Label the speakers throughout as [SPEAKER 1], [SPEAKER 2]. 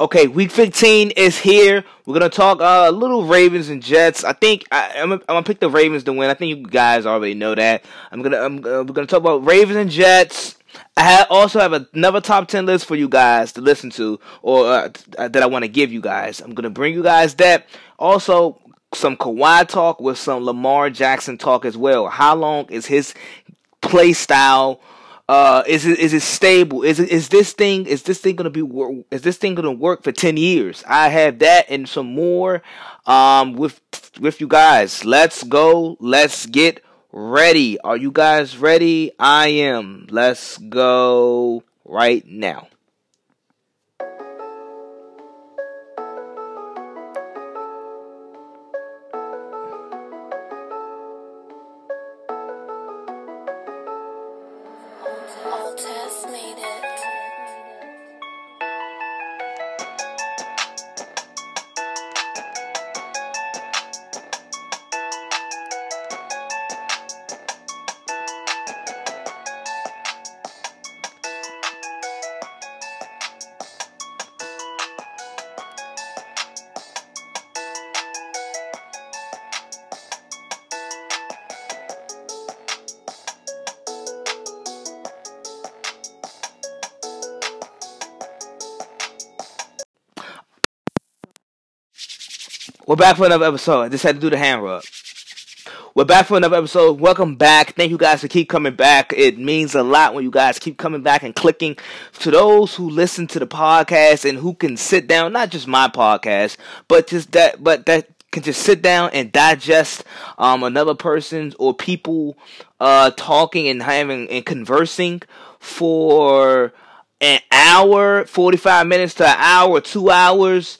[SPEAKER 1] Okay, week 15 is here. We're gonna talk uh, a little Ravens and Jets. I think I, am I'm gonna pick the Ravens to win. I think you guys already know that. I'm gonna I'm, uh, we're gonna talk about Ravens and Jets. I have, also have another top 10 list for you guys to listen to, or uh, that I want to give you guys. I'm gonna bring you guys that. Also, some Kawhi talk with some Lamar Jackson talk as well. How long is his play style? Uh, is it is it stable? Is it is this thing is this thing gonna be is this thing gonna work for ten years? I have that and some more um with with you guys. Let's go. Let's get ready. Are you guys ready? I am. Let's go right now. Back for another episode. I just had to do the hand rub. We're back for another episode. Welcome back. Thank you guys for keep coming back. It means a lot when you guys keep coming back and clicking. To those who listen to the podcast and who can sit down, not just my podcast, but just that, but that can just sit down and digest um, another person's or people uh, talking and having and conversing for an hour, 45 minutes to an hour, two hours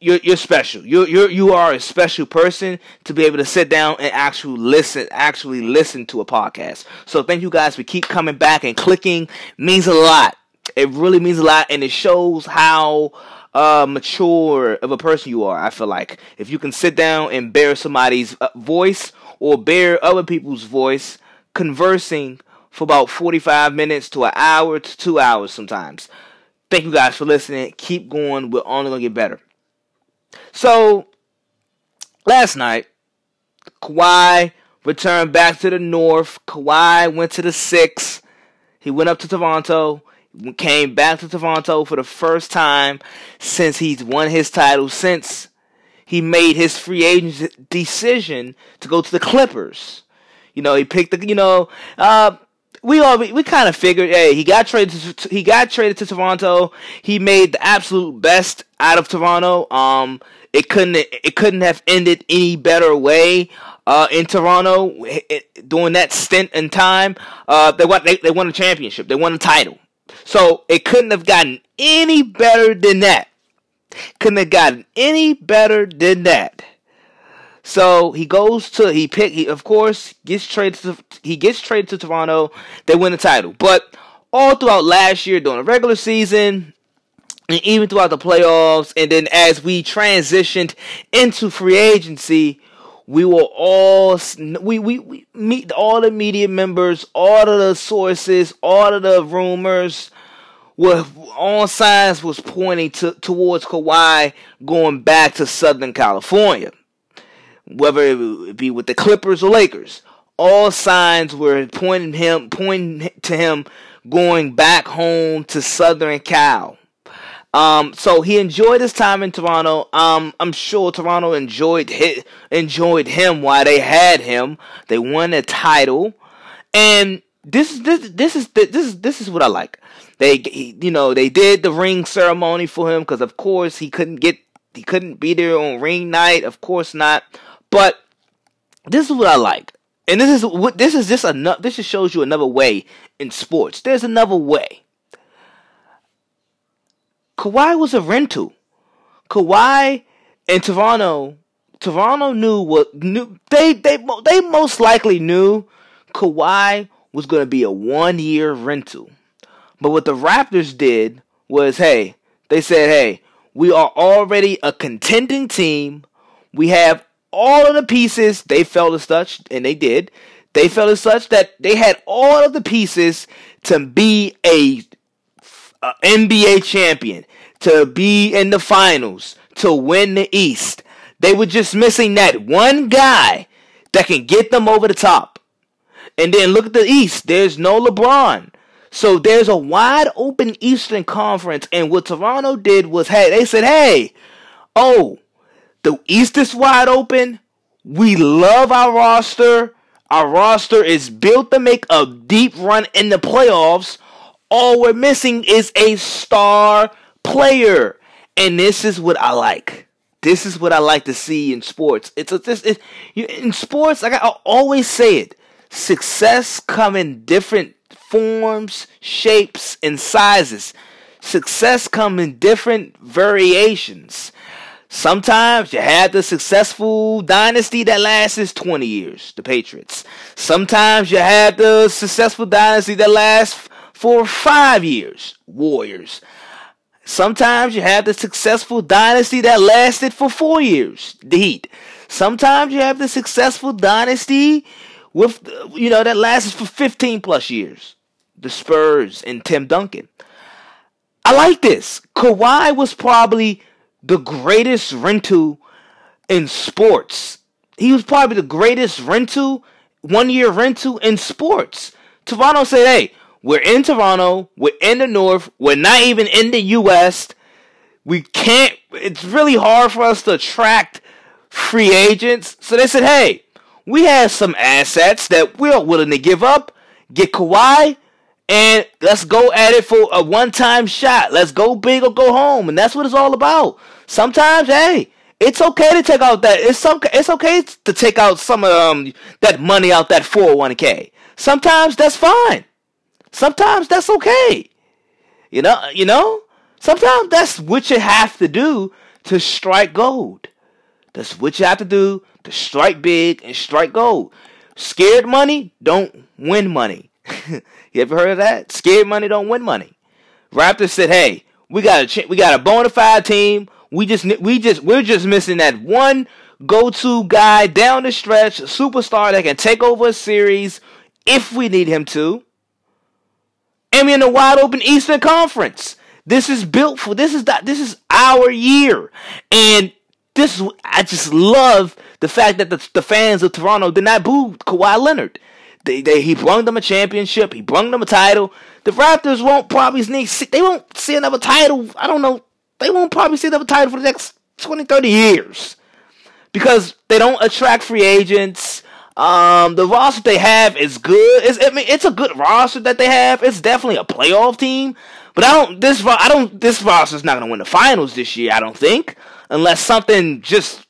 [SPEAKER 1] you're you're special. You you you are a special person to be able to sit down and actually listen actually listen to a podcast. So thank you guys for keep coming back and clicking. Means a lot. It really means a lot, and it shows how uh, mature of a person you are. I feel like if you can sit down and bear somebody's uh, voice or bear other people's voice, conversing for about forty five minutes to an hour to two hours sometimes. Thank you guys for listening. Keep going. We're only gonna get better. So last night, Kawhi returned back to the North. Kawhi went to the six. He went up to Toronto. Came back to Toronto for the first time since he's won his title. Since he made his free agent decision to go to the Clippers. You know, he picked the. You know, uh, we all we kind of figured, hey, he got traded. To, he got traded to Toronto. He made the absolute best out of Toronto. Um, it couldn't it couldn't have ended any better way. Uh, in Toronto, it, during that stint in time, uh, they won they, they won a championship. They won a title. So it couldn't have gotten any better than that. Couldn't have gotten any better than that. So he goes to he pick he of course gets traded to he gets traded to Toronto. They win the title, but all throughout last year during the regular season and even throughout the playoffs, and then as we transitioned into free agency, we were all we, we we meet all the media members, all of the sources, all of the rumors were all signs was pointing to towards Kawhi going back to Southern California whether it be with the Clippers or Lakers. All signs were pointing him, pointing to him going back home to Southern Cal. Um, so he enjoyed his time in Toronto. Um, I'm sure Toronto enjoyed enjoyed him while they had him. They won a title, and this this this is this is this is what I like. They you know they did the ring ceremony for him because of course he couldn't get he couldn't be there on ring night. Of course not. But this is what I like. And this is what this is just another this just shows you another way in sports. There's another way. Kawhi was a rental. Kawhi and Toronto Toronto knew what knew they they they most likely knew Kawhi was going to be a one year rental. But what the Raptors did was, hey, they said, hey, we are already a contending team. We have all of the pieces, they felt as such, and they did. They felt as such that they had all of the pieces to be a, a NBA champion. to be in the finals, to win the East. They were just missing that one guy that can get them over the top. And then look at the East. There's no LeBron. So there's a wide open Eastern Conference. And what Toronto did was, hey, they said, hey, oh, the East is wide open. We love our roster. Our roster is built to make a deep run in the playoffs. All we're missing is a star player. And this is what I like. This is what I like to see in sports. It's a, this it, in sports. Like I always say it, success come in different forms, shapes, and sizes. Success come in different variations. Sometimes you have the successful dynasty that lasts 20 years, the Patriots. Sometimes you have the successful dynasty that lasts for five years, Warriors. Sometimes you have the successful dynasty that lasted for four years, the Heat. Sometimes you have the successful dynasty with, you know, that lasts for 15 plus years, the Spurs and Tim Duncan. I like this. Kawhi was probably the greatest rental in sports. He was probably the greatest rental, one year rental in sports. Toronto said, hey, we're in Toronto, we're in the North, we're not even in the US. We can't, it's really hard for us to attract free agents. So they said, hey, we have some assets that we're willing to give up, get Kawhi, and let's go at it for a one time shot. Let's go big or go home. And that's what it's all about. Sometimes, hey, it's okay to take out that it's some it's okay to take out some of um that money out that 401k. Sometimes that's fine. Sometimes that's okay. You know, you know? Sometimes that's what you have to do to strike gold. That's what you have to do to strike big and strike gold. Scared money don't win money. you ever heard of that? Scared money don't win money. Raptors said, "Hey, we got a ch- we got a bona fide team. We just we just we're just missing that one go-to guy down the stretch, superstar that can take over a series if we need him to. And we're in a wide open Eastern Conference. This is built for this is that this is our year. And this I just love the fact that the, the fans of Toronto did not boo Kawhi Leonard. They, they, he brought them a championship. He brought them a title. The Raptors won't probably need. They won't see another title. I don't know they won't probably see another title for the next 20, 30 years because they don't attract free agents. Um, the roster they have is good. It's, I mean, it's a good roster that they have. It's definitely a playoff team. But I don't. This I don't. This roster's not going to win the finals this year. I don't think, unless something just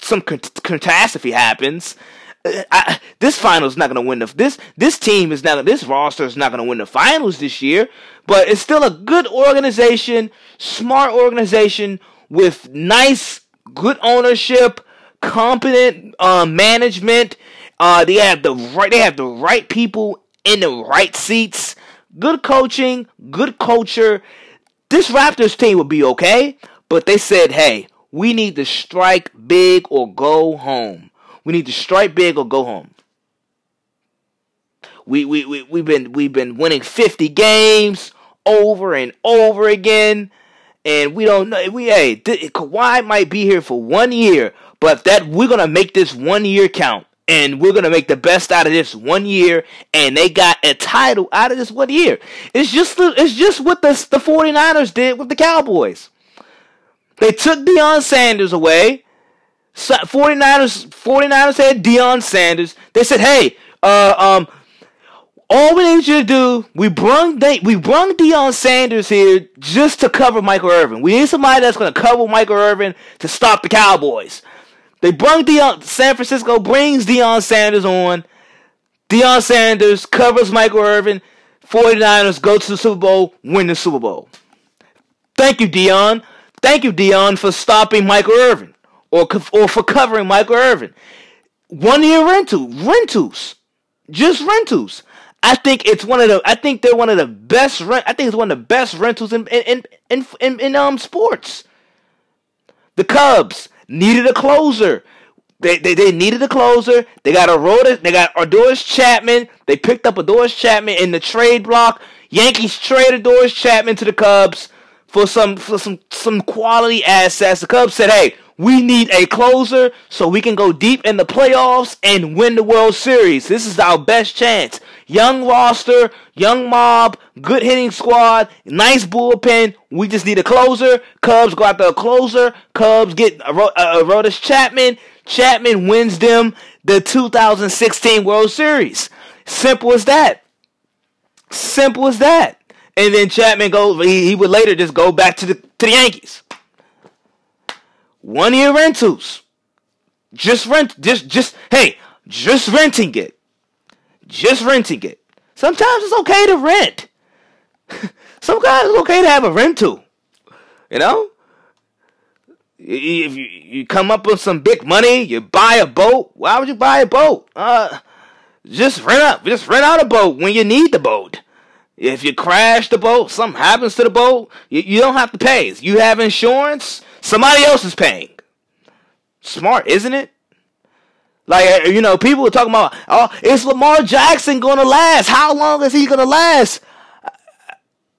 [SPEAKER 1] some catastrophe happens. I, this finals not going to win the this this team is not this roster is not going to win the finals this year, but it's still a good organization, smart organization with nice, good ownership, competent uh, management. Uh, they have the right they have the right people in the right seats, good coaching, good culture. This Raptors team would be okay, but they said, hey, we need to strike big or go home. We need to strike big or go home. We we we we've been we've been winning 50 games over and over again, and we don't know. We hey, th- Kawhi might be here for one year, but that we're gonna make this one year count, and we're gonna make the best out of this one year. And they got a title out of this one year. It's just the, it's just what the the 49ers did with the Cowboys. They took Deion Sanders away 49ers, 49ers had Deion Sanders. They said, hey, uh, um, all we need you to do, we brung De- we brung Deion Sanders here just to cover Michael Irvin. We need somebody that's going to cover Michael Irvin to stop the Cowboys. They brung Deion. San Francisco brings Deion Sanders on. Deion Sanders covers Michael Irvin. 49ers go to the Super Bowl, win the Super Bowl. Thank you, Deion. Thank you, Deion, for stopping Michael Irvin or or for covering Michael Irvin. One year rental, rentals, just rentals. I think it's one of the. I think they're one of the best rent. I think it's one of the best rentals in in in in, in um sports. The Cubs needed a closer. They, they, they needed a closer. They got a road. They got Adoris Chapman. They picked up Adoris Chapman in the trade block. Yankees traded Adoris Chapman to the Cubs for some for some some quality assets. The Cubs said, "Hey, we need a closer so we can go deep in the playoffs and win the World Series. This is our best chance. Young roster, young mob, good hitting squad, nice bullpen. We just need a closer. Cubs go after a closer. Cubs get a, a, a uh, uh, Chapman. Chapman wins them the 2016 World Series. Simple as that. Simple as that. And then Chapman goes. He would later just go back to the to the Yankees. One year rentals. Just rent. Just just hey. Just renting it. Just renting it. Sometimes it's okay to rent. Sometimes it's okay to have a rental. You know? If you, you come up with some big money, you buy a boat. Why would you buy a boat? Uh, just rent out. Just rent out a boat when you need the boat. If you crash the boat, something happens to the boat, you, you don't have to pay. You have insurance. Somebody else is paying. Smart, isn't it? Like uh, you know, people are talking about, oh, is Lamar Jackson going to last? How long is he going to last?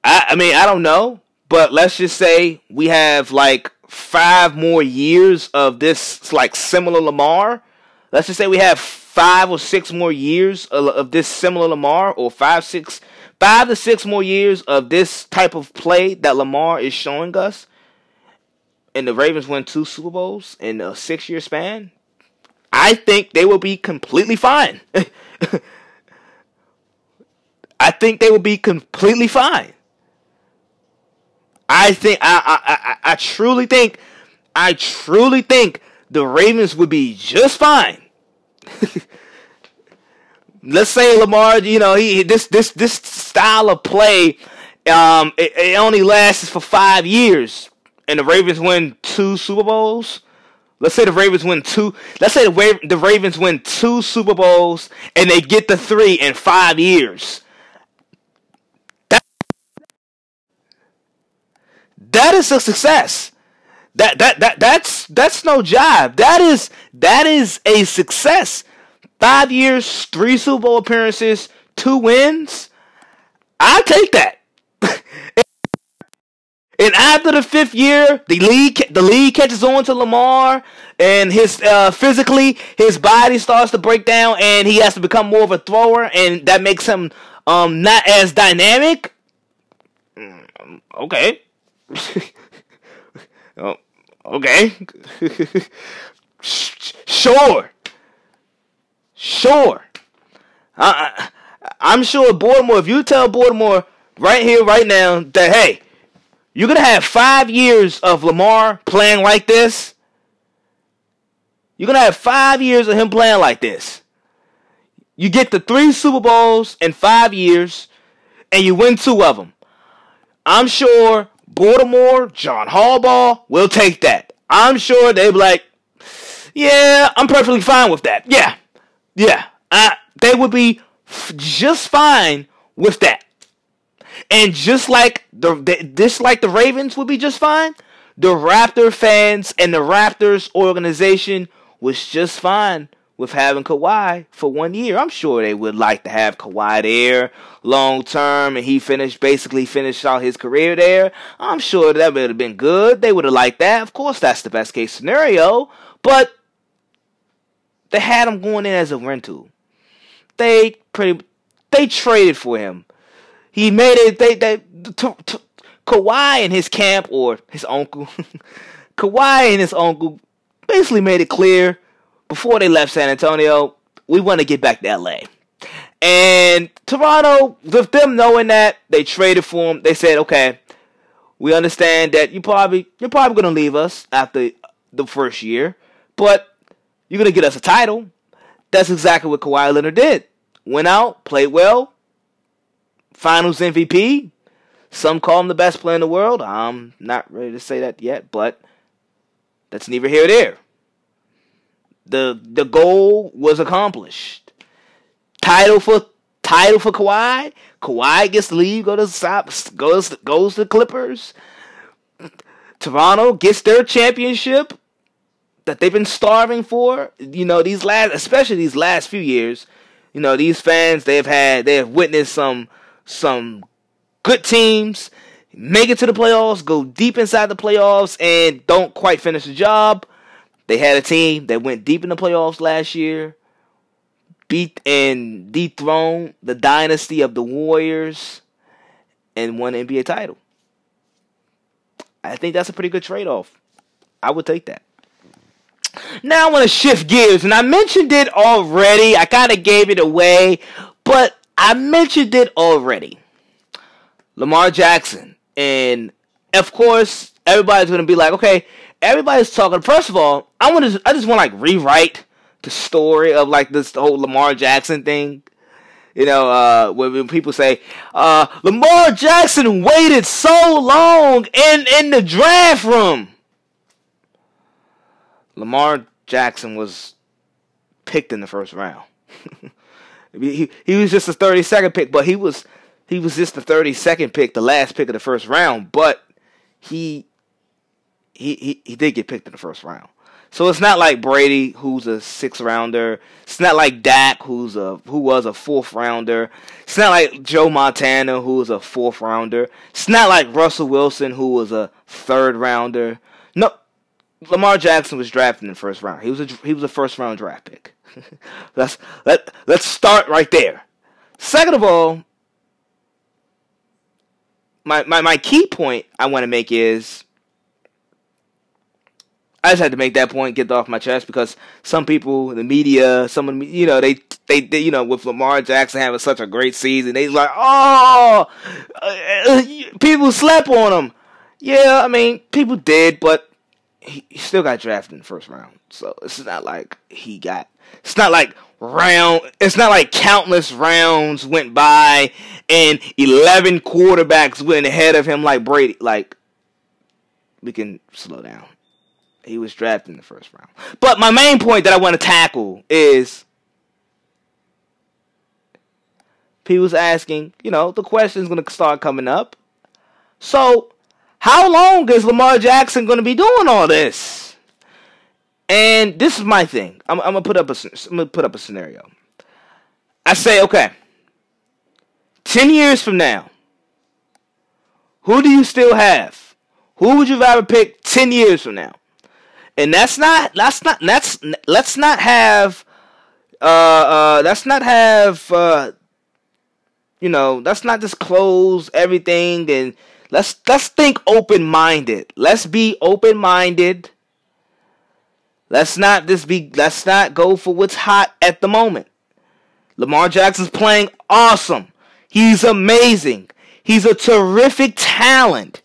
[SPEAKER 1] I, I mean, I don't know, but let's just say we have like five more years of this like similar Lamar. Let's just say we have five or six more years of, of this similar Lamar, or five, six, five to six more years of this type of play that Lamar is showing us. And the Ravens win two Super Bowls in a six year span. I think they will be completely fine. I think they will be completely fine. I think I, I I I truly think I truly think the Ravens would be just fine. Let's say Lamar, you know, he this this this style of play um it, it only lasts for 5 years and the Ravens win two Super Bowls. Let's say the Ravens win two. Let's say the, the Ravens win two Super Bowls and they get the three in five years. That, That is a success. That that that that's that's no job. That is that is a success. Five years, three Super Bowl appearances, two wins. I take that. and after the fifth year, the league the league catches on to Lamar, and his uh, physically his body starts to break down, and he has to become more of a thrower, and that makes him um not as dynamic. Mm, okay, oh, okay. sure. Sure. I, I, I'm sure Baltimore, if you tell Baltimore right here, right now, that, hey, you're going to have five years of Lamar playing like this. You're going to have five years of him playing like this. You get the three Super Bowls in five years, and you win two of them. I'm sure Baltimore, John Harbaugh will take that. I'm sure they'll be like, yeah, I'm perfectly fine with that. Yeah, yeah, I, they would be f- just fine with that. And just like the, just like the Ravens would be just fine, the Raptor fans and the Raptors organization was just fine with having Kawhi for one year. I'm sure they would like to have Kawhi there long term and he finished basically finished out his career there. I'm sure that would have been good. They would have liked that. Of course that's the best case scenario, but they had him going in as a rental. They pretty they traded for him. He made it they they to, to, Kawhi and his camp or his uncle Kawhi and his uncle basically made it clear before they left San Antonio, we want to get back to LA. And Toronto, with them knowing that, they traded for him. They said, okay, we understand that you probably you're probably gonna leave us after the first year, but you're gonna get us a title. That's exactly what Kawhi Leonard did. Went out, played well, Finals MVP. Some call him the best player in the world. I'm not ready to say that yet, but that's neither here nor there the the goal was accomplished. Title for title for Kawhi. Kawhi gets to leave, go to the goes goes to the Clippers. Toronto gets their championship that they've been starving for. You know, these last especially these last few years, you know, these fans they've had they have witnessed some some good teams make it to the playoffs, go deep inside the playoffs, and don't quite finish the job. They had a team that went deep in the playoffs last year, beat and dethroned the dynasty of the Warriors, and won an NBA title. I think that's a pretty good trade off. I would take that. Now I want to shift gears, and I mentioned it already. I kind of gave it away, but I mentioned it already. Lamar Jackson, and of course, everybody's gonna be like, okay, everybody's talking. First of all, I want to, I just want to like rewrite the story of like this whole Lamar Jackson thing. You know, uh, when, when people say, uh, Lamar Jackson waited so long in, in the draft room. Lamar Jackson was picked in the first round. he, he was just a 32nd pick, but he was he was just the 32nd pick, the last pick of the first round, but he he he, he did get picked in the first round. So it's not like Brady, who's a six rounder. It's not like Dak, who's a who was a fourth rounder. It's not like Joe Montana, who was a fourth rounder. It's not like Russell Wilson, who was a third rounder. No, Lamar Jackson was drafted in the first round. He was a he was a first round draft pick. let's let let's start right there. Second of all, my my, my key point I want to make is I just had to make that point, get off my chest because some people, the media, some of you know, they, they, they, you know, with Lamar Jackson having such a great season, they like, oh, uh, people slept on him. Yeah, I mean, people did, but he, still got drafted in the first round. So it's not like he got. It's not like round. It's not like countless rounds went by and eleven quarterbacks went ahead of him like Brady. Like we can slow down. He was drafted in the first round. But my main point that I want to tackle is people's asking, you know, the question's going to start coming up. So, how long is Lamar Jackson going to be doing all this? And this is my thing. I'm, I'm, gonna put up a I'm gonna put up a scenario. I say, okay, ten years from now, who do you still have? Who would you rather pick ten years from now? and that's not that's not that's let's not have uh uh let's not have uh you know let's not disclose everything and let's let's think open minded let's be open minded let's not just be let's not go for what's hot at the moment. Lamar jackson's playing awesome. He's amazing. He's a terrific talent.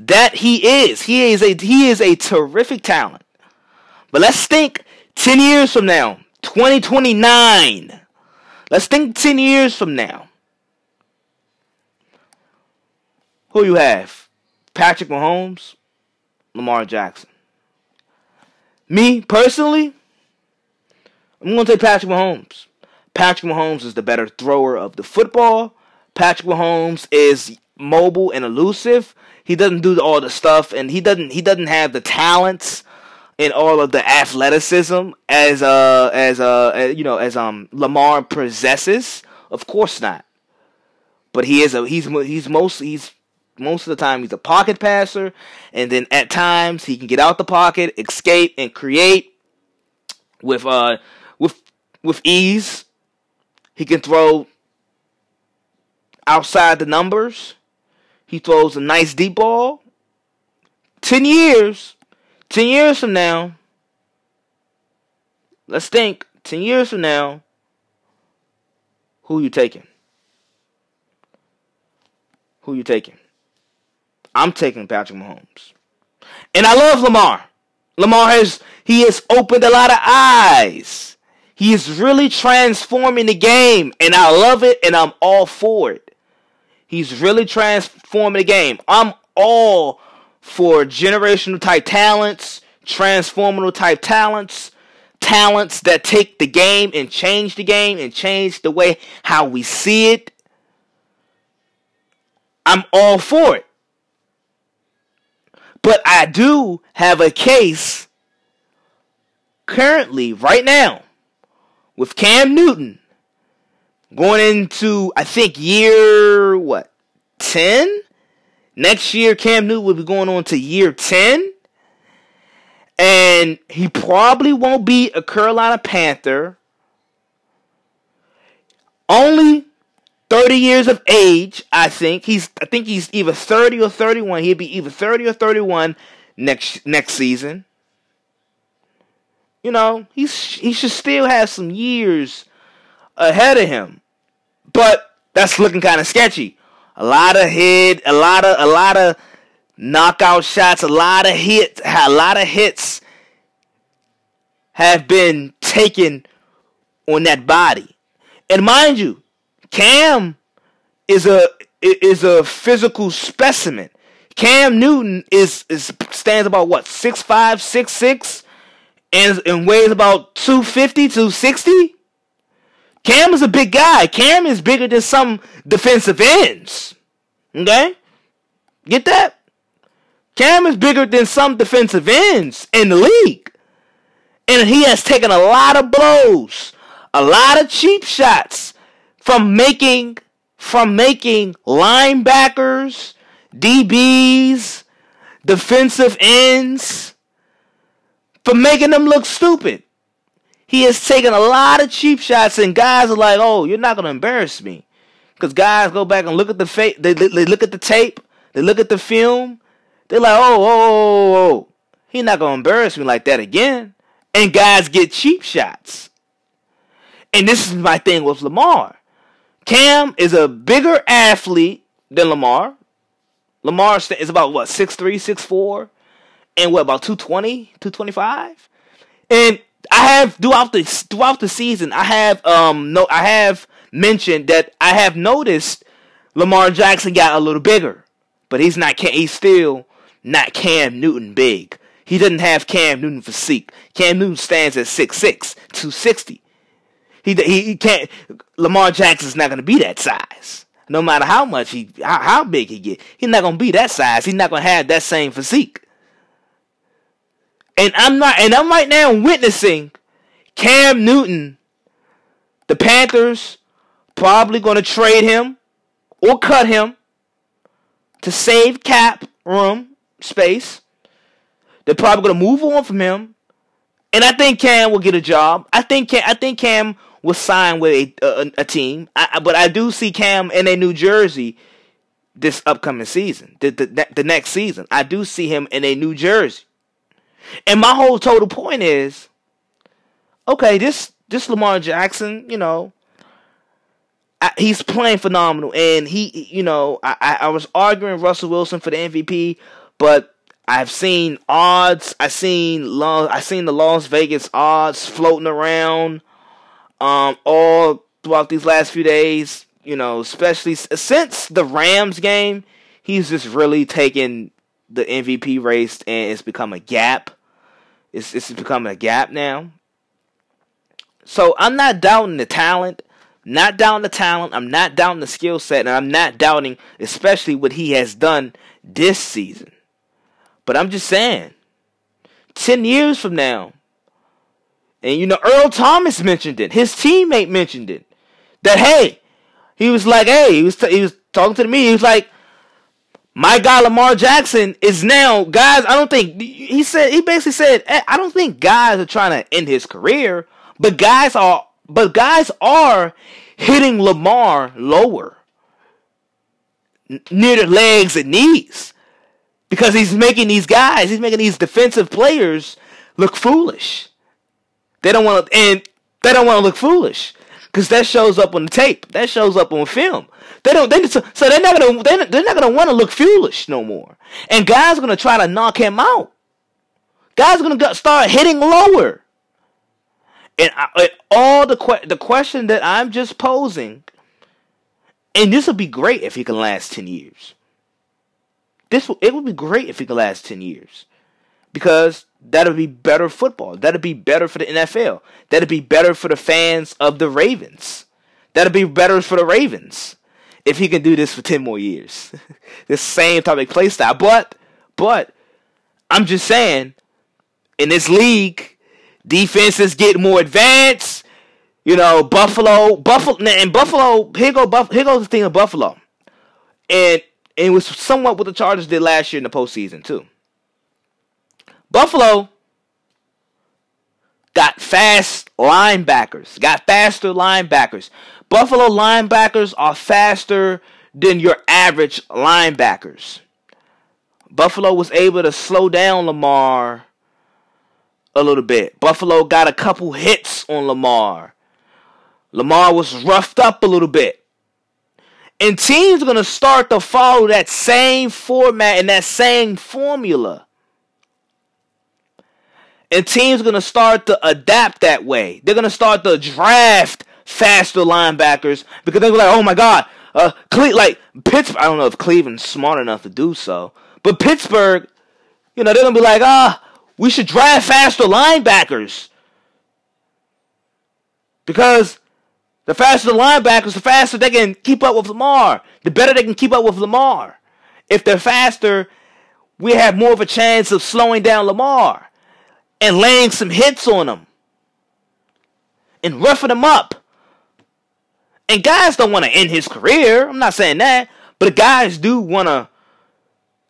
[SPEAKER 1] That he is. He is a he is a terrific talent. But let's think 10 years from now, 2029. Let's think 10 years from now. Who you have? Patrick Mahomes, Lamar Jackson. Me personally, I'm going to take Patrick Mahomes. Patrick Mahomes is the better thrower of the football. Patrick Mahomes is mobile and elusive. He doesn't do all the stuff and he doesn't he doesn't have the talents and all of the athleticism as uh as uh you know as um Lamar possesses? Of course not. But he is a he's he's most he's most of the time he's a pocket passer, and then at times he can get out the pocket, escape, and create with uh with with ease. He can throw outside the numbers. He throws a nice deep ball. Ten years, 10 years from now, let's think 10 years from now, who you taking? Who you taking? I'm taking Patrick Mahomes. And I love Lamar. Lamar has he has opened a lot of eyes. He is really transforming the game and I love it and I'm all for it. He's really transforming the game. I'm all for generational type talents, transformative type talents, talents that take the game and change the game and change the way how we see it. I'm all for it. But I do have a case currently, right now, with Cam Newton going into, I think, year what, 10? Next year, Cam Newton will be going on to year 10. And he probably won't be a Carolina Panther. Only 30 years of age, I think. He's I think he's either 30 or 31. He'll be either 30 or 31 next next season. You know, he's he should still have some years ahead of him. But that's looking kind of sketchy. A lot of hit, a lot of a lot of knockout shots, a lot of hits, a lot of hits have been taken on that body. And mind you, Cam is a is a physical specimen. Cam Newton is is stands about what six five, six six, and and weighs about 250, 260. Cam is a big guy. Cam is bigger than some defensive ends. Okay? Get that? Cam is bigger than some defensive ends in the league. And he has taken a lot of blows, a lot of cheap shots from making from making linebackers, DBs, defensive ends, from making them look stupid. He has taken a lot of cheap shots, and guys are like, "Oh, you're not gonna embarrass me," because guys go back and look at the fa- they, they, look at the tape, they look at the film, they're like, "Oh, oh, oh, oh, oh. he's not gonna embarrass me like that again." And guys get cheap shots. And this is my thing with Lamar. Cam is a bigger athlete than Lamar. Lamar is about what, 6'3, 6'4, and what, about 220, 225? And I have throughout the throughout the season, I have um no I have mentioned that I have noticed Lamar Jackson got a little bigger, but he's not he's still not Cam Newton big. He doesn't have Cam Newton physique. Cam Newton stands at 6'6", 260. He, he, he can't. Lamar Jackson's not going to be that size. No matter how much he, how, how big he get, he's not going to be that size. He's not going to have that same physique. And I'm not, and I'm right now witnessing Cam Newton. The Panthers probably going to trade him or cut him to save cap room space. They're probably going to move on from him, and I think Cam will get a job. I think Cam, I think Cam will sign with a a, a team. I, but I do see Cam in a New Jersey this upcoming season, the, the the next season. I do see him in a New Jersey. And my whole total point is, okay, this this Lamar Jackson, you know, I, he's playing phenomenal, and he, you know, I, I was arguing Russell Wilson for the MVP, but I've seen odds. I seen I seen the Las Vegas odds floating around, um, all throughout these last few days. You know, especially since the Rams game, he's just really taken the MVP race, and it's become a gap. It's it's becoming a gap now. So I'm not doubting the talent, not doubting the talent. I'm not doubting the skill set, and I'm not doubting especially what he has done this season. But I'm just saying, ten years from now, and you know Earl Thomas mentioned it. His teammate mentioned it. That hey, he was like, hey, he was t- he was talking to me. He was like, my guy Lamar Jackson is now guys. I don't think he said he basically said eh, I don't think guys are trying to end his career, but guys are but guys are hitting Lamar lower near the legs and knees because he's making these guys, he's making these defensive players look foolish. They don't want to, and they don't want to look foolish because that shows up on the tape. That shows up on film. They don't. They, so, they're not gonna. They're, not gonna want to look foolish no more. And guys gonna try to knock him out. Guys are gonna go, start hitting lower. And, I, and all the que- the question that I'm just posing, and this would be great if he can last ten years. This will, it would be great if he could last ten years, because that'll be better football. That'll be better for the NFL. That'll be better for the fans of the Ravens. That'll be better for the Ravens if he can do this for 10 more years. this same type of play style. But, but, I'm just saying, in this league, defenses get more advanced. You know, Buffalo, Buffalo, and Buffalo, here go, Buff, here goes the thing of Buffalo. And And it was somewhat what the Chargers did last year in the postseason, too. Buffalo got fast linebackers, got faster linebackers. Buffalo linebackers are faster than your average linebackers. Buffalo was able to slow down Lamar a little bit. Buffalo got a couple hits on Lamar. Lamar was roughed up a little bit. And teams are going to start to follow that same format and that same formula. And teams are going to start to adapt that way. They're going to start to draft faster linebackers because they're like, oh my God, uh, Cle- like Pittsburgh. I don't know if Cleveland's smart enough to do so, but Pittsburgh, you know, they're gonna be like, ah, we should draft faster linebackers because the faster the linebackers, the faster they can keep up with Lamar. The better they can keep up with Lamar. If they're faster, we have more of a chance of slowing down Lamar and laying some hits on him and roughing him up. And guys don't want to end his career. I'm not saying that. But guys do want to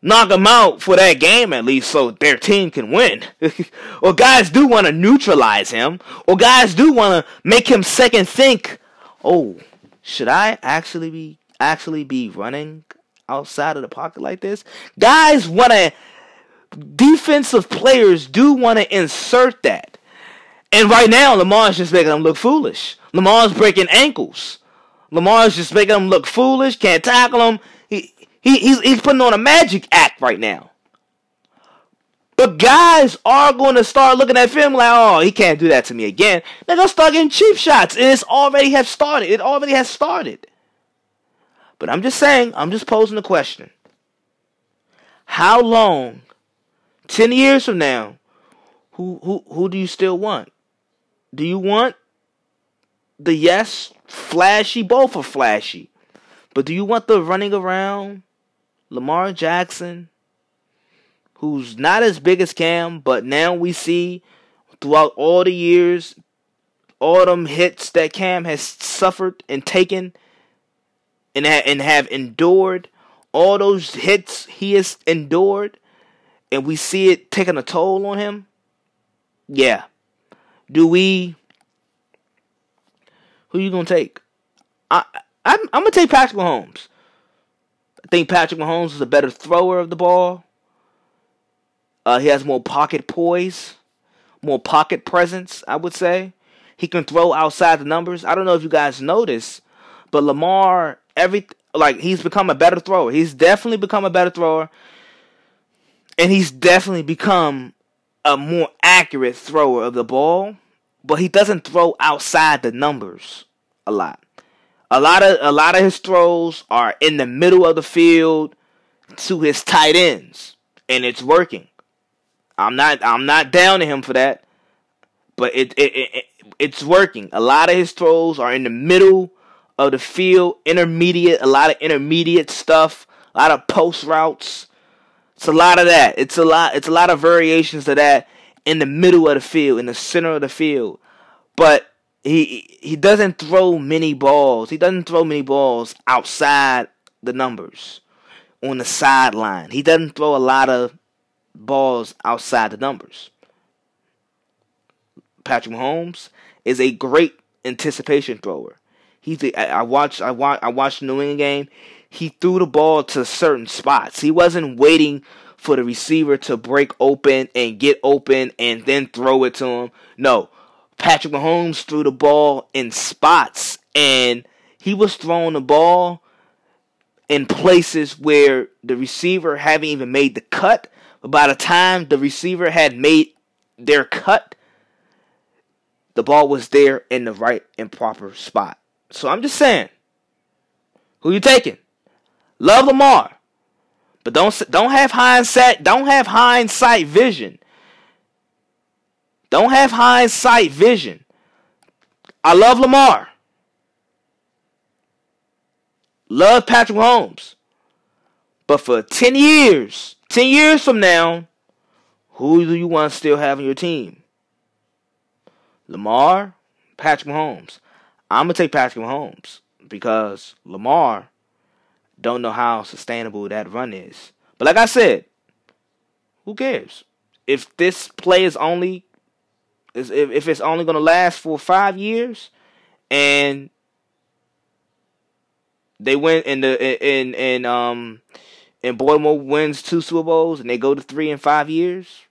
[SPEAKER 1] knock him out for that game at least so their team can win. or guys do want to neutralize him. Or guys do want to make him second think, oh, should I actually be actually be running outside of the pocket like this? Guys want to defensive players do want to insert that. And right now Lamar's just making them look foolish. Lamar's breaking ankles. Lamar's just making them look foolish, can't tackle him. He, he he's he's putting on a magic act right now. But guys are going to start looking at film like, oh, he can't do that to me again. They're gonna start getting cheap shots, and it's already have started. It already has started. But I'm just saying, I'm just posing the question. How long, ten years from now, who who who do you still want? Do you want the yes flashy, both are flashy. But do you want the running around Lamar Jackson, who's not as big as Cam, but now we see throughout all the years, all them hits that Cam has suffered and taken and, ha- and have endured, all those hits he has endured, and we see it taking a toll on him? Yeah. Do we who you gonna take? I, I'm, I'm gonna take Patrick Mahomes. I think Patrick Mahomes is a better thrower of the ball. Uh, he has more pocket poise, more pocket presence. I would say he can throw outside the numbers. I don't know if you guys notice, but Lamar, every like he's become a better thrower. He's definitely become a better thrower, and he's definitely become a more accurate thrower of the ball. But he doesn't throw outside the numbers a lot. A lot of a lot of his throws are in the middle of the field to his tight ends, and it's working. I'm not I'm not down to him for that, but it, it, it, it's working. A lot of his throws are in the middle of the field, intermediate, a lot of intermediate stuff, a lot of post routes. It's a lot of that. It's a lot. It's a lot of variations of that in the middle of the field, in the center of the field. But he he doesn't throw many balls. He doesn't throw many balls outside the numbers on the sideline. He doesn't throw a lot of balls outside the numbers. Patrick Mahomes is a great anticipation thrower. He's a, I watched I watched I watched the New England game. He threw the ball to certain spots. He wasn't waiting for the receiver to break open and get open and then throw it to him. No, Patrick Mahomes threw the ball in spots and he was throwing the ball in places where the receiver haven't even made the cut. But by the time the receiver had made their cut, the ball was there in the right and proper spot. So I'm just saying, who you taking? Love Lamar, but don't don't have hindsight. Don't have hindsight vision. Don't have hindsight vision. I love Lamar. Love Patrick Mahomes. But for 10 years, 10 years from now, who do you want to still have on your team? Lamar, Patrick Mahomes. I'm going to take Patrick Mahomes because Lamar, don't know how sustainable that run is. But like I said, who cares? If this play is only if if it's only gonna last for five years and they win in the in in um and Baltimore wins two Super Bowls and they go to three in five years,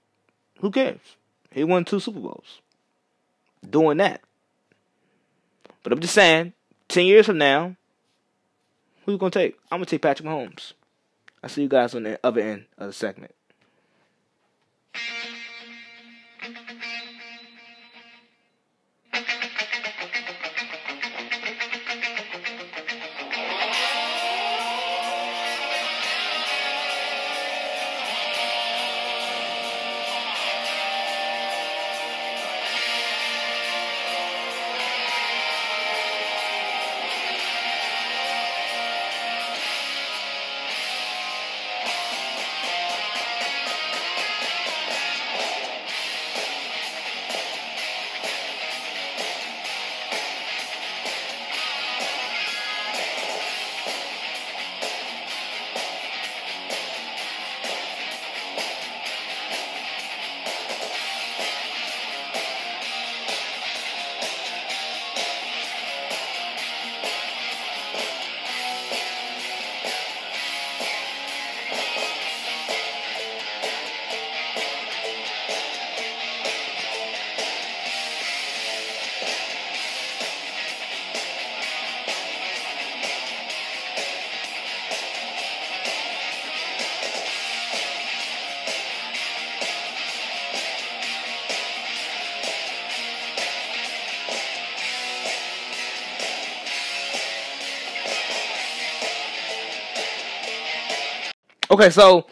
[SPEAKER 1] who cares? He won two Super Bowls doing that. But I'm just saying, ten years from now, who you gonna take? I'm gonna take Patrick Mahomes. I'll see you guys on the other end of the segment. Okay, so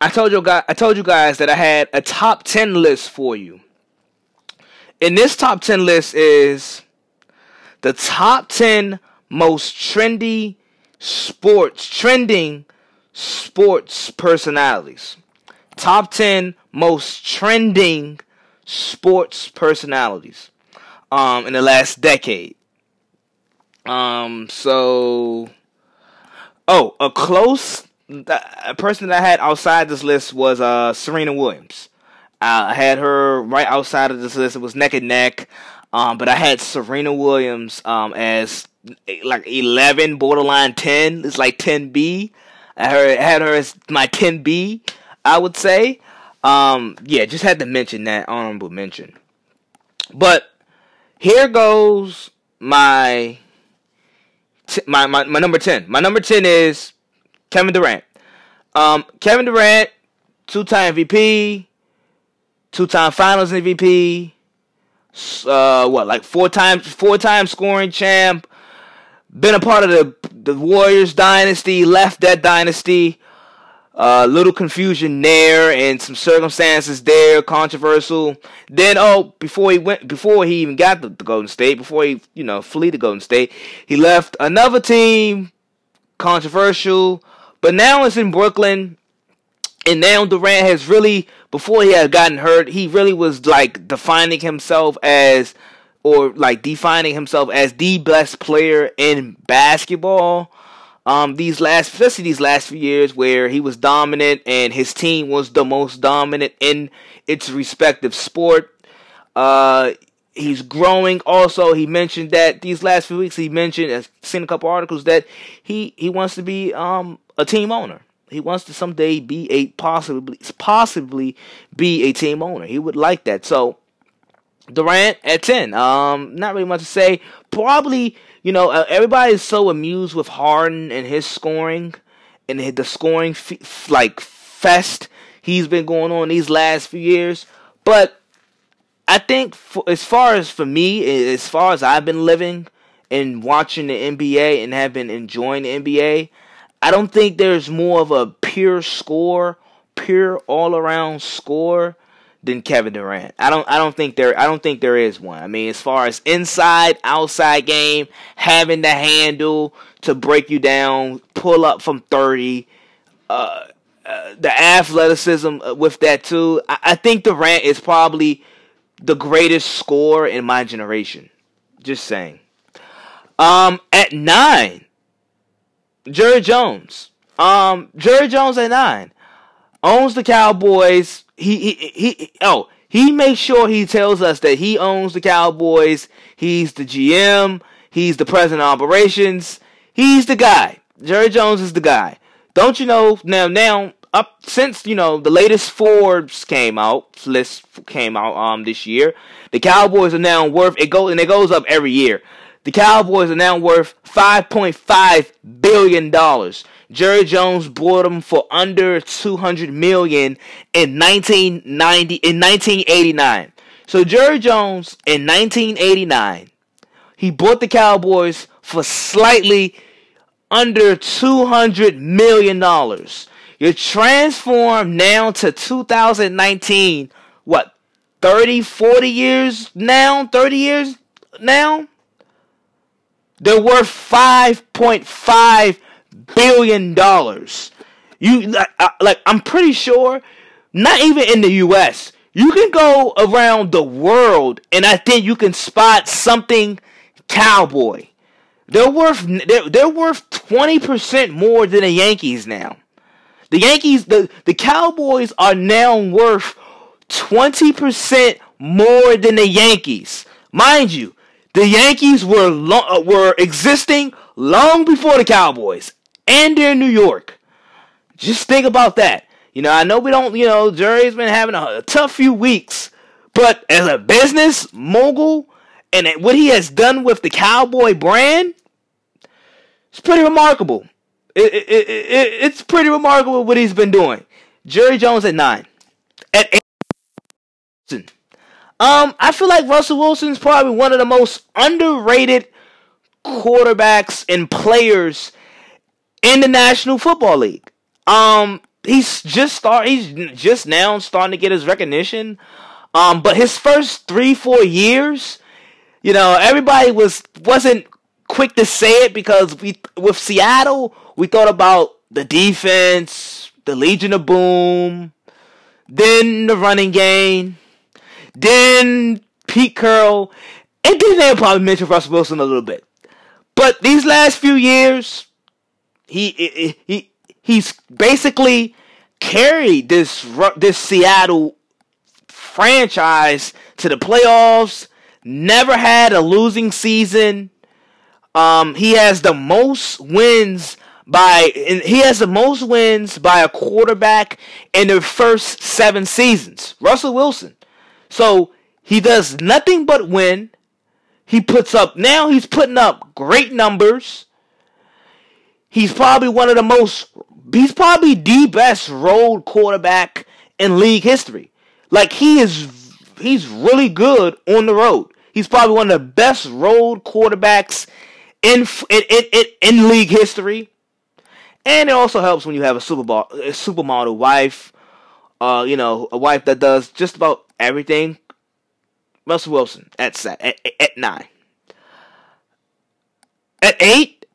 [SPEAKER 1] I told you guys I told you guys that I had a top 10 list for you. And this top 10 list is the top 10 most trendy sports trending sports personalities. Top 10 most trending sports personalities um in the last decade. Um so oh, a close the person that I had outside this list was uh, Serena Williams. I had her right outside of this list. It was neck and neck. Um, but I had Serena Williams um, as like 11, borderline 10. It's like 10B. I had her as my 10B, I would say. Um, yeah, just had to mention that honorable mention. But here goes my, my my my number 10. My number 10 is Kevin Durant. Um, Kevin Durant, two time MVP, two time Finals MVP. Uh, what like four times four time scoring champ. Been a part of the the Warriors dynasty. Left that dynasty. A uh, little confusion there and some circumstances there, controversial. Then, oh, before he went, before he even got the, the Golden State, before he, you know, flee the Golden State, he left another team, controversial. But now it's in Brooklyn, and now Durant has really, before he had gotten hurt, he really was like defining himself as, or like defining himself as the best player in basketball. Um, these last, especially these last few years, where he was dominant and his team was the most dominant in its respective sport. Uh, he's growing. Also, he mentioned that these last few weeks, he mentioned, I've seen a couple articles that he he wants to be um a team owner. He wants to someday be a possibly possibly be a team owner. He would like that. So Durant at ten. Um, not really much to say. Probably, you know, uh, everybody is so amused with Harden and his scoring and the scoring f- like fest he's been going on these last few years. But I think, for, as far as for me, as far as I've been living and watching the NBA and have been enjoying the NBA, I don't think there's more of a pure score, pure all around score than Kevin Durant. I don't I don't think there I don't think there is one. I mean, as far as inside, outside game, having the handle to break you down, pull up from 30, uh, uh, the athleticism with that too. I, I think Durant is probably the greatest scorer in my generation. Just saying. Um, at nine, Jerry Jones. Um, Jerry Jones at nine owns the Cowboys. He, he, he, oh, he makes sure he tells us that he owns the Cowboys. He's the GM. He's the president of operations. He's the guy. Jerry Jones is the guy. Don't you know now? Now up since you know the latest Forbes came out list came out um this year, the Cowboys are now worth it goes and it goes up every year. The Cowboys are now worth five point five billion dollars. Jerry Jones bought them for under 200 million in 1990 in 1989. So Jerry Jones in 1989, he bought the Cowboys for slightly under 200 million dollars. You're transformed now to 2019, what 30, 40 years now, 30 years now? They're worth 5.5 billion dollars. You like, like I'm pretty sure not even in the US. You can go around the world and I think you can spot something cowboy. They're worth they're, they're worth 20% more than the Yankees now. The Yankees the the Cowboys are now worth 20% more than the Yankees. Mind you, the Yankees were lo- uh, were existing long before the Cowboys and they're in New York. Just think about that. You know, I know we don't, you know, Jerry's been having a, a tough few weeks, but as a business mogul and what he has done with the Cowboy brand, it's pretty remarkable. It, it, it, it's pretty remarkable what he's been doing. Jerry Jones at nine. At eight. Um, I feel like Russell Wilson's probably one of the most underrated quarterbacks and players in the National Football League. Um, he's just start. He's just now starting to get his recognition. Um, but his first three, four years, you know, everybody was wasn't quick to say it because we with Seattle we thought about the defense, the Legion of Boom, then the running game, then Pete Carroll, and then they'll probably mention Russell Wilson a little bit. But these last few years, he, he he's basically carried this this Seattle franchise to the playoffs. Never had a losing season. Um, he has the most wins by he has the most wins by a quarterback in their first seven seasons. Russell Wilson. So he does nothing but win. He puts up now he's putting up great numbers. He's probably one of the most he's probably the best road quarterback in league history. Like he is he's really good on the road. He's probably one of the best road quarterbacks in in in, in league history. And it also helps when you have a super supermodel wife, uh, you know, a wife that does just about everything. Russell Wilson at at, at nine. At eight,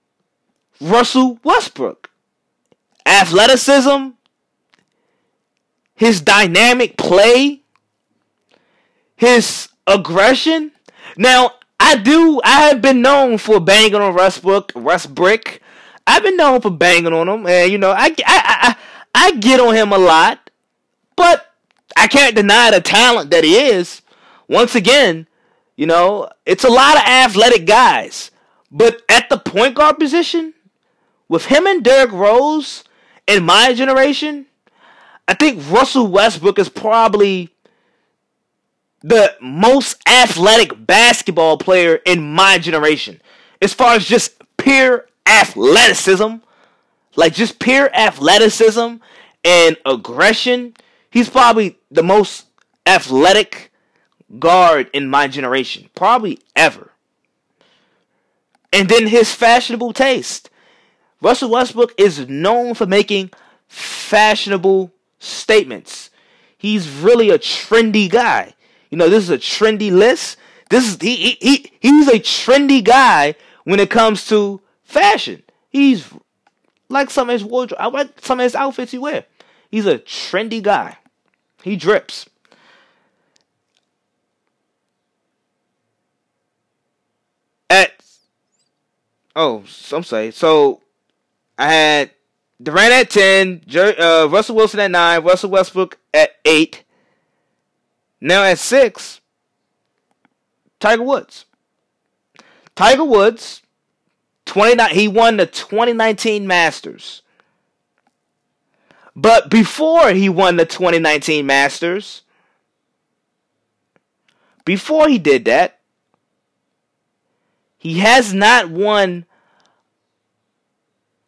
[SPEAKER 1] Russell Westbrook. Athleticism, his dynamic play, his aggression. Now, I do. I have been known for banging on Westbrook, Westbrook. I've been known for banging on him, and you know, I, I, I, I get on him a lot, but I can't deny the talent that he is. Once again, you know, it's a lot of athletic guys, but at the point guard position, with him and Derrick Rose in my generation, I think Russell Westbrook is probably the most athletic basketball player in my generation. As far as just pure athleticism, like just pure athleticism and aggression, he's probably the most athletic guard in my generation, probably ever. And then his fashionable taste. Russell Westbrook is known for making fashionable statements. He's really a trendy guy. You know, this is a trendy list. This is he he, he he's a trendy guy when it comes to fashion. He's like some of his wardrobe. I like some of his outfits he wear. He's a trendy guy. He drips. At oh, some say so. I had Durant at 10, uh, Russell Wilson at 9, Russell Westbrook at 8. Now at 6, Tiger Woods. Tiger Woods, 29, he won the 2019 Masters. But before he won the 2019 Masters, before he did that, he has not won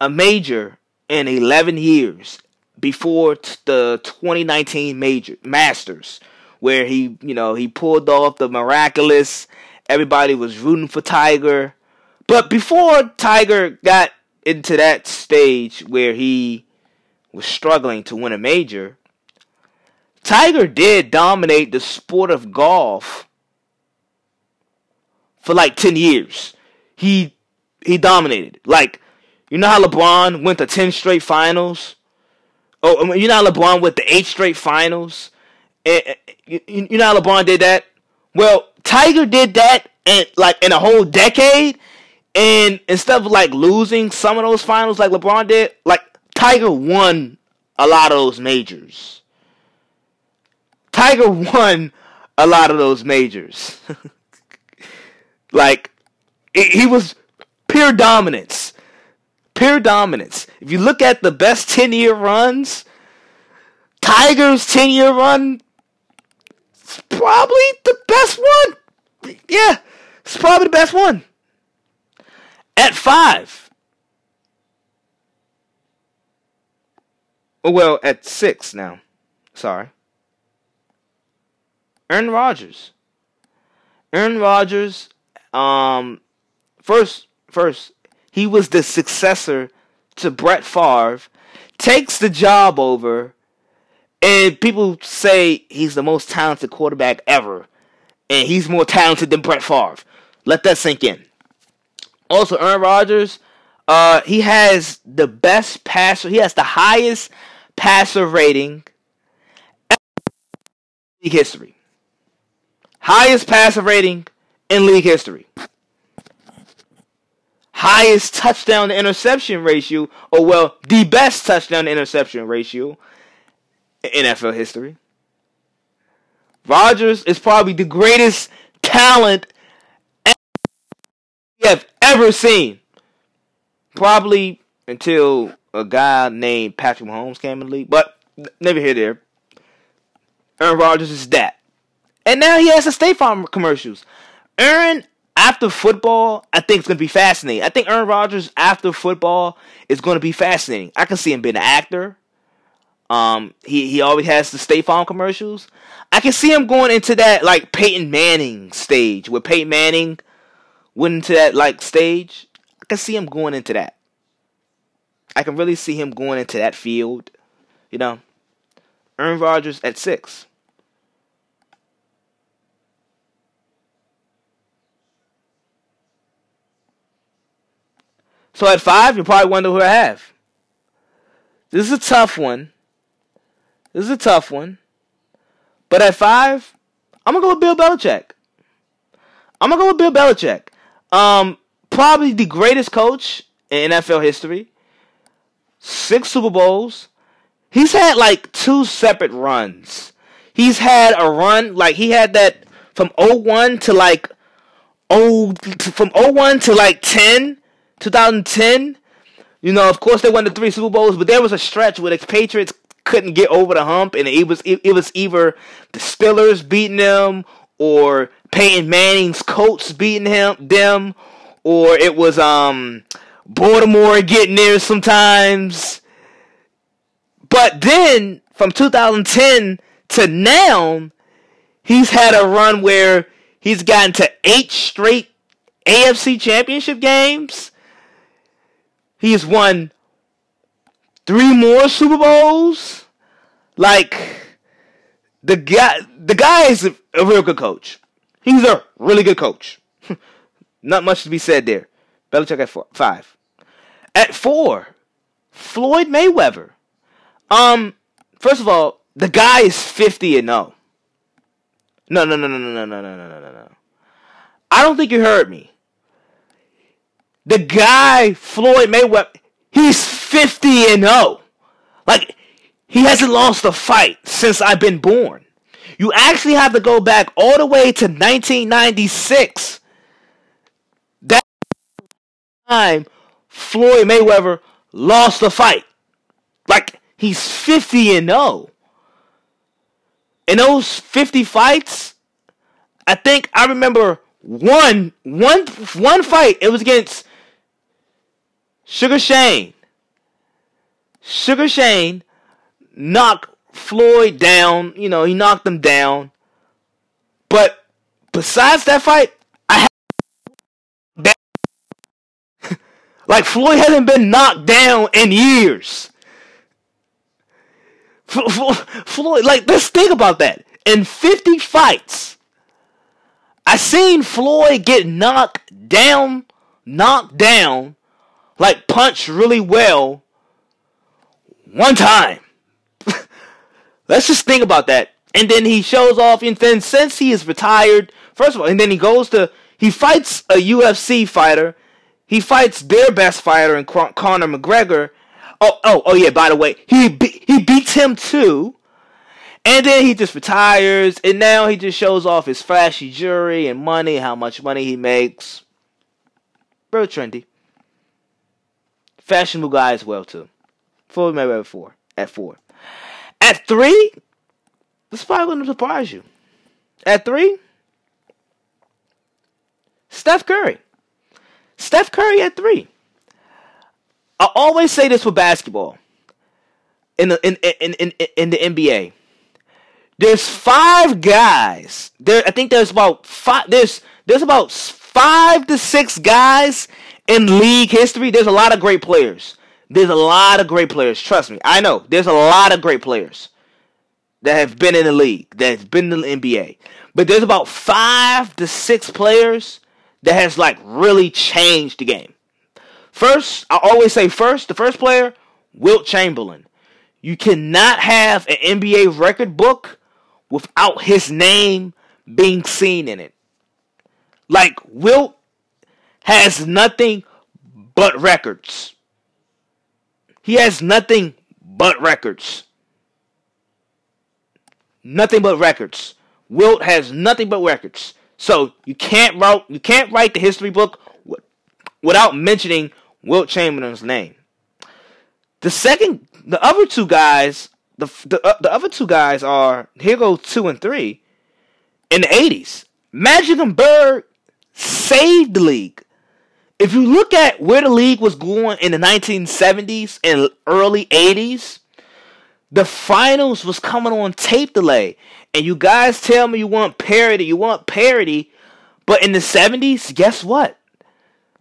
[SPEAKER 1] a major in 11 years before the 2019 major Masters where he, you know, he pulled off the miraculous. Everybody was rooting for Tiger. But before Tiger got into that stage where he was struggling to win a major, Tiger did dominate the sport of golf for like 10 years. He he dominated. Like you know how LeBron went to 10 straight finals? Oh, um, you know how LeBron went to 8 straight finals? Eh, eh, and, you, you know how LeBron did that? Well, Tiger did that and like in a whole decade. And instead of like losing some of those finals like LeBron did, like Tiger won a lot of those majors. Tiger won a lot of those majors. like he was pure dominance pure dominance. If you look at the best 10 year runs, Tiger's 10 year run is probably the best one. Yeah, it's probably the best one. At five. Oh, well, at six now. Sorry. Aaron Rodgers. Aaron Rodgers, um, first, first, he was the successor to Brett Favre, takes the job over, and people say he's the most talented quarterback ever, and he's more talented than Brett Favre. Let that sink in. Also, Aaron Rodgers, uh, he has the best passer. He has the highest passer rating in league history. Highest passer rating in league history highest touchdown to interception ratio, or well, the best touchdown to interception ratio in NFL history. Rodgers is probably the greatest talent we have ever seen. Probably until a guy named Patrick Mahomes came in the league, but never here there. Aaron Rodgers is that. And now he has the State Farm commercials. Aaron after football, I think it's going to be fascinating. I think Aaron Rodgers after football is going to be fascinating. I can see him being an actor. Um, he he always has the State Farm commercials. I can see him going into that like Peyton Manning stage, where Peyton Manning went into that like stage. I can see him going into that. I can really see him going into that field. You know, Aaron Rodgers at six. So at five, you probably wonder who I have. This is a tough one. This is a tough one. But at five, I'm gonna go with Bill Belichick. I'm gonna go with Bill Belichick. Um, probably the greatest coach in NFL history. Six Super Bowls. He's had like two separate runs. He's had a run like he had that from 01 to like oh from 01 to like 10 2010, you know, of course they won the three Super Bowls, but there was a stretch where the Patriots couldn't get over the hump, and it was it, it was either the Steelers beating them or Peyton Manning's Colts beating him them, or it was um Baltimore getting there sometimes. But then from 2010 to now, he's had a run where he's gotten to eight straight AFC championship games. He has won three more Super Bowls. Like the guy, the guy is a, a real good coach. He's a really good coach. Not much to be said there. Belichick at four, five. At four, Floyd Mayweather. Um, first of all, the guy is fifty and no. No, no, no, no, no, no, no, no, no, no, no. I don't think you heard me. The guy, Floyd Mayweather, he's 50 and 0. Like, he hasn't lost a fight since I've been born. You actually have to go back all the way to 1996. That time Floyd Mayweather lost a fight. Like, he's 50 and 0. In those 50 fights, I think I remember one one one fight. It was against Sugar Shane. Sugar Shane knocked Floyd down. You know, he knocked him down. But besides that fight, I had like Floyd hasn't been knocked down in years. Floyd, like let's think about that. In 50 fights, I seen Floyd get knocked down, knocked down like punch really well one time. Let's just think about that. And then he shows off, and then since he is retired, first of all, and then he goes to, he fights a UFC fighter. He fights their best fighter in Conor McGregor. Oh, oh, oh yeah, by the way, he, be- he beats him too. And then he just retires, and now he just shows off his flashy jewelry and money, how much money he makes. Very trendy fashionable guy as well too. Floyd Mayweather four at four. At three, this probably wouldn't surprise you. At three, Steph Curry. Steph Curry at three. I always say this with basketball. In the in in in, in the NBA. There's five guys. There I think there's about five there's there's about five to six guys in league history, there's a lot of great players. There's a lot of great players. Trust me, I know. There's a lot of great players that have been in the league, that have been in the NBA. But there's about five to six players that has like really changed the game. First, I always say first, the first player, Wilt Chamberlain. You cannot have an NBA record book without his name being seen in it. Like Wilt has nothing but records. He has nothing but records. Nothing but records. Wilt has nothing but records. So you can't write you can't write the history book without mentioning Wilt Chamberlain's name. The second, the other two guys, the the, uh, the other two guys are here go two and three in the eighties. Magic and Bird saved the league if you look at where the league was going in the 1970s and early 80s, the finals was coming on tape delay. And you guys tell me you want parity, you want parity. But in the 70s, guess what?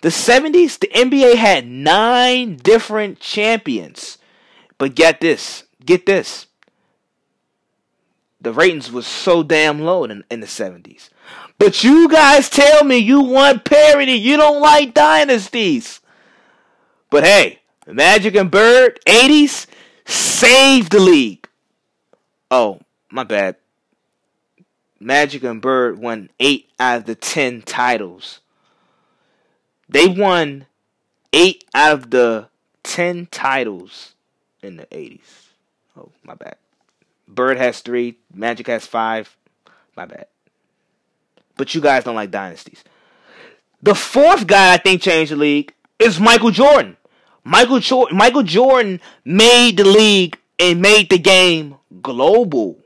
[SPEAKER 1] The 70s, the NBA had nine different champions. But get this, get this. The ratings was so damn low in, in the 70s. But you guys tell me you want parity. You don't like dynasties. But hey, Magic and Bird, 80s, saved the league. Oh, my bad. Magic and Bird won 8 out of the 10 titles. They won 8 out of the 10 titles in the 80s. Oh, my bad. Bird has 3, Magic has 5. My bad but you guys don't like dynasties. The fourth guy I think changed the league is Michael Jordan. Michael Jordan, Michael Jordan made the league and made the game global.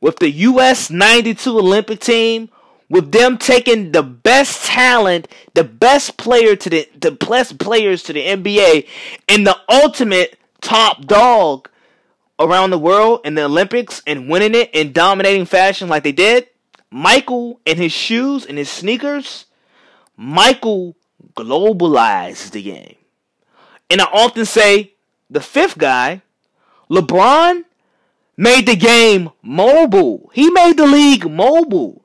[SPEAKER 1] With the US 92 Olympic team, with them taking the best talent, the best player to the the best players to the NBA, and the ultimate top dog around the world in the Olympics and winning it in dominating fashion like they did, Michael and his shoes and his sneakers, Michael globalized the game. And I often say the fifth guy, LeBron, made the game mobile. He made the league mobile.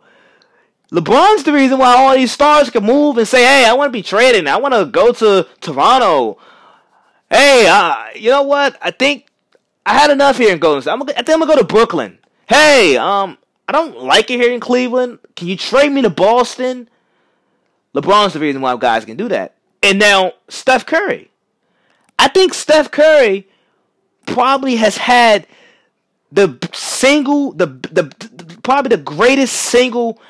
[SPEAKER 1] LeBron's the reason why all these stars can move and say, "Hey, I want to be traded. I want to go to Toronto." Hey, uh, you know what? I think I had enough here in Golden State. I'm gonna, I think I'm gonna go to Brooklyn. Hey, um, I don't like it here in Cleveland. Can you trade me to Boston? LeBron's the reason why guys can do that. And now Steph Curry. I think Steph Curry probably has had the single, the, the, the probably the greatest single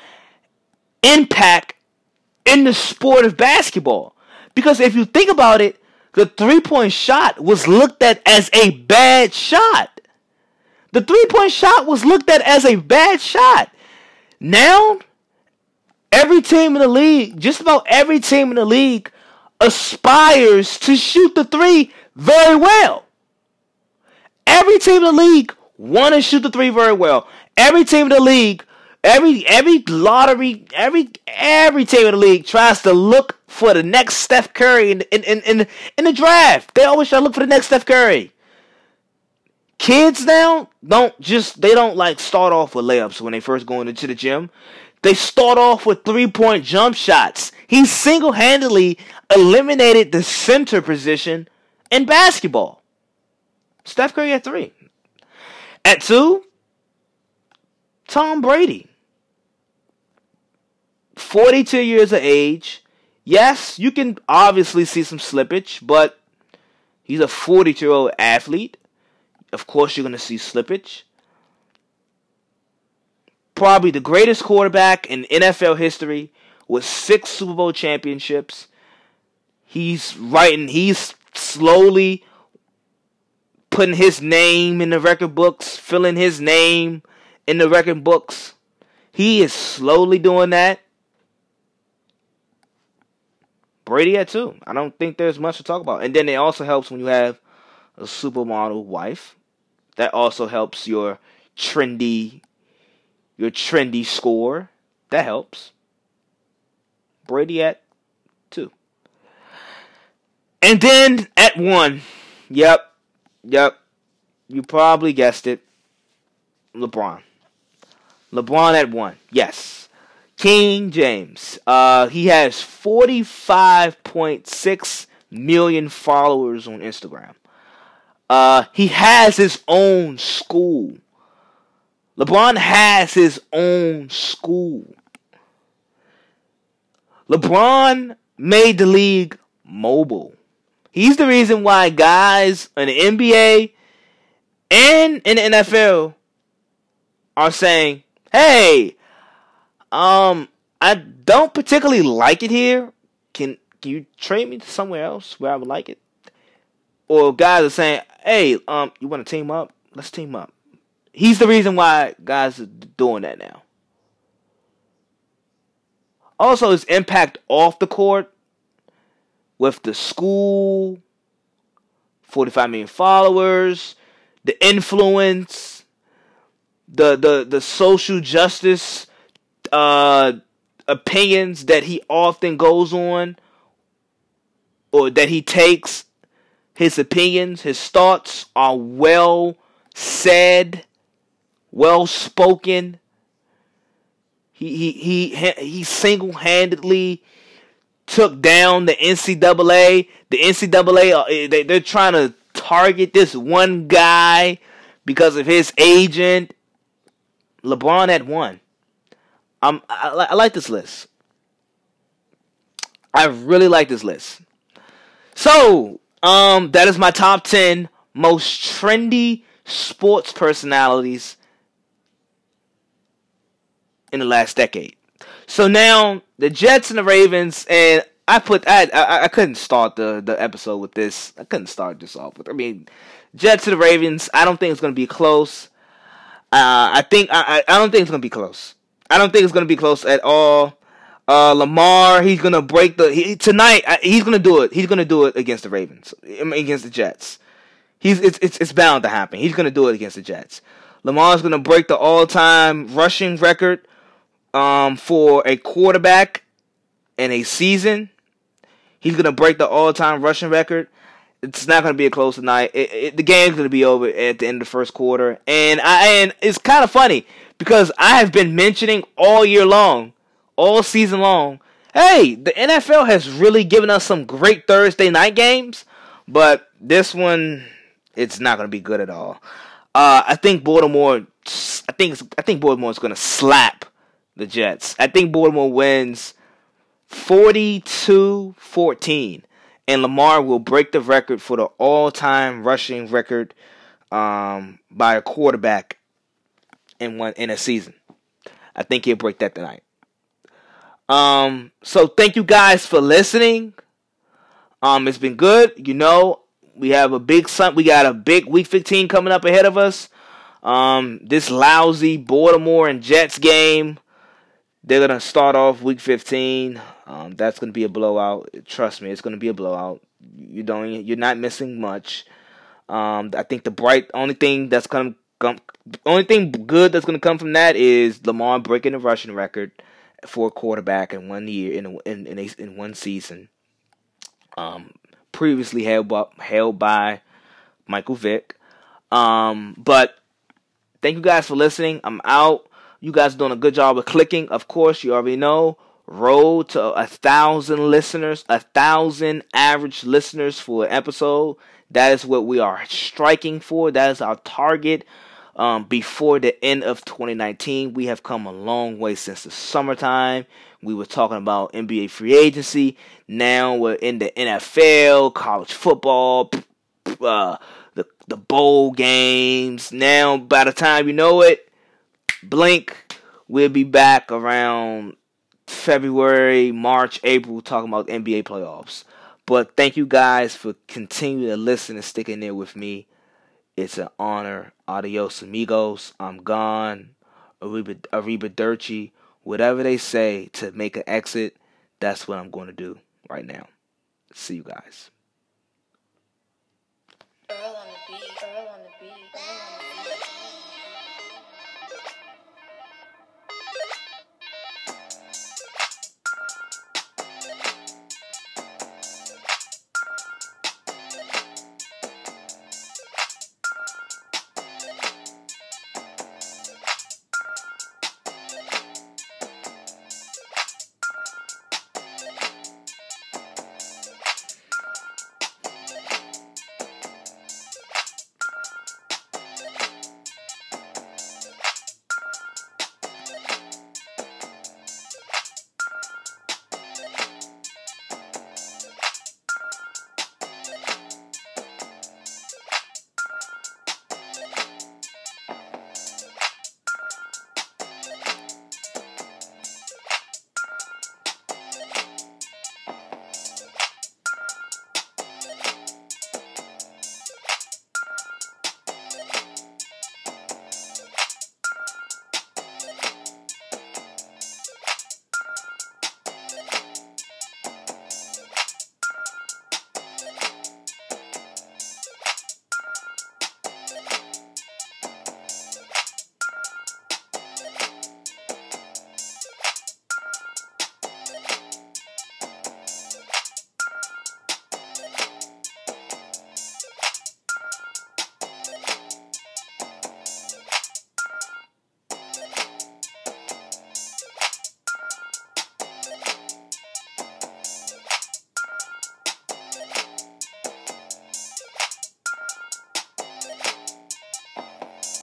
[SPEAKER 1] impact in the sport of basketball. Because if you think about it, the three point shot was looked at as a bad shot. The three point shot was looked at as a bad shot. Now, every team in the league, just about every team in the league, aspires to shoot the three very well. Every team in the league want to shoot the three very well. Every team in the league, every every lottery, every every team in the league tries to look for the next Steph Curry in in in, in, in the draft. They always try to look for the next Steph Curry. Kids now don't just they don't like start off with layups when they first go into the gym. They start off with three point jump shots. He single handedly eliminated the center position in basketball. Steph Curry at three. At two, Tom Brady. 42 years of age. Yes, you can obviously see some slippage, but he's a 42 year old athlete of course, you're going to see slippage. Probably the greatest quarterback in NFL history with six Super Bowl championships. He's writing, he's slowly putting his name in the record books, filling his name in the record books. He is slowly doing that. Brady at two. I don't think there's much to talk about. And then it also helps when you have a supermodel wife that also helps your trendy your trendy score. That helps. Brady at two. And then at one, yep, yep, you probably guessed it. LeBron. LeBron at one, yes. King James. Uh, he has 45.6 million followers on Instagram. Uh, he has his own school. LeBron has his own school. LeBron made the league mobile. He's the reason why guys in the NBA and in the NFL are saying, "Hey, um, I don't particularly like it here. Can can you trade me to somewhere else where I would like it?" Or guys are saying, hey, um, you want to team up? Let's team up. He's the reason why guys are doing that now. Also, his impact off the court with the school, 45 million followers, the influence, the the the social justice uh, opinions that he often goes on or that he takes his opinions, his thoughts are well said, well spoken. He he he he single handedly took down the NCAA. The NCAA uh, they they're trying to target this one guy because of his agent. LeBron had won. Um, I, I like this list. I really like this list. So um, that is my top 10 most trendy sports personalities in the last decade. So now the Jets and the Ravens, and I put I I, I couldn't start the the episode with this. I couldn't start this off with. I mean, Jets and the Ravens. I don't think it's to be close. Uh, I think I I don't think it's to be close. I don't think it's to be close at all. Uh, Lamar, he's gonna break the he, tonight. Uh, he's gonna do it. He's gonna do it against the Ravens, against the Jets. He's it's it's it's bound to happen. He's gonna do it against the Jets. Lamar's gonna break the all-time rushing record um, for a quarterback in a season. He's gonna break the all-time rushing record. It's not gonna be a close tonight. It, it, the game's gonna be over at the end of the first quarter, and I and it's kind of funny because I have been mentioning all year long all season long. Hey, the NFL has really given us some great Thursday night games, but this one, it's not going to be good at all. Uh, I think Baltimore. I think I think is going to slap the Jets. I think Baltimore wins 42-14. and Lamar will break the record for the all-time rushing record um, by a quarterback in one in a season. I think he'll break that tonight. Um, so thank you guys for listening. Um, it's been good. You know, we have a big sun. We got a big week 15 coming up ahead of us. Um, this lousy Baltimore and Jets game. They're gonna start off week 15. Um, that's gonna be a blowout. Trust me, it's gonna be a blowout. You don't. You're not missing much. Um, I think the bright only thing that's gonna come, only thing good that's gonna come from that is Lamar breaking the rushing record for a quarterback in one year in in in, a, in one season. Um, previously held by, held by Michael Vick. Um, but thank you guys for listening. I'm out. You guys doing a good job of clicking. Of course, you already know. Road to a thousand listeners, a thousand average listeners for an episode. That is what we are striking for. That is our target. Um, before the end of 2019, we have come a long way since the summertime. We were talking about NBA free agency. Now we're in the NFL, college football, uh, the the bowl games. Now, by the time you know it, blink, we'll be back around February, March, April, talking about NBA playoffs. But thank you guys for continuing to listen and sticking there with me. It's an honor. Adios, amigos. I'm gone. Ariba, Arriba Whatever they say to make an exit, that's what I'm going to do right now. See you guys.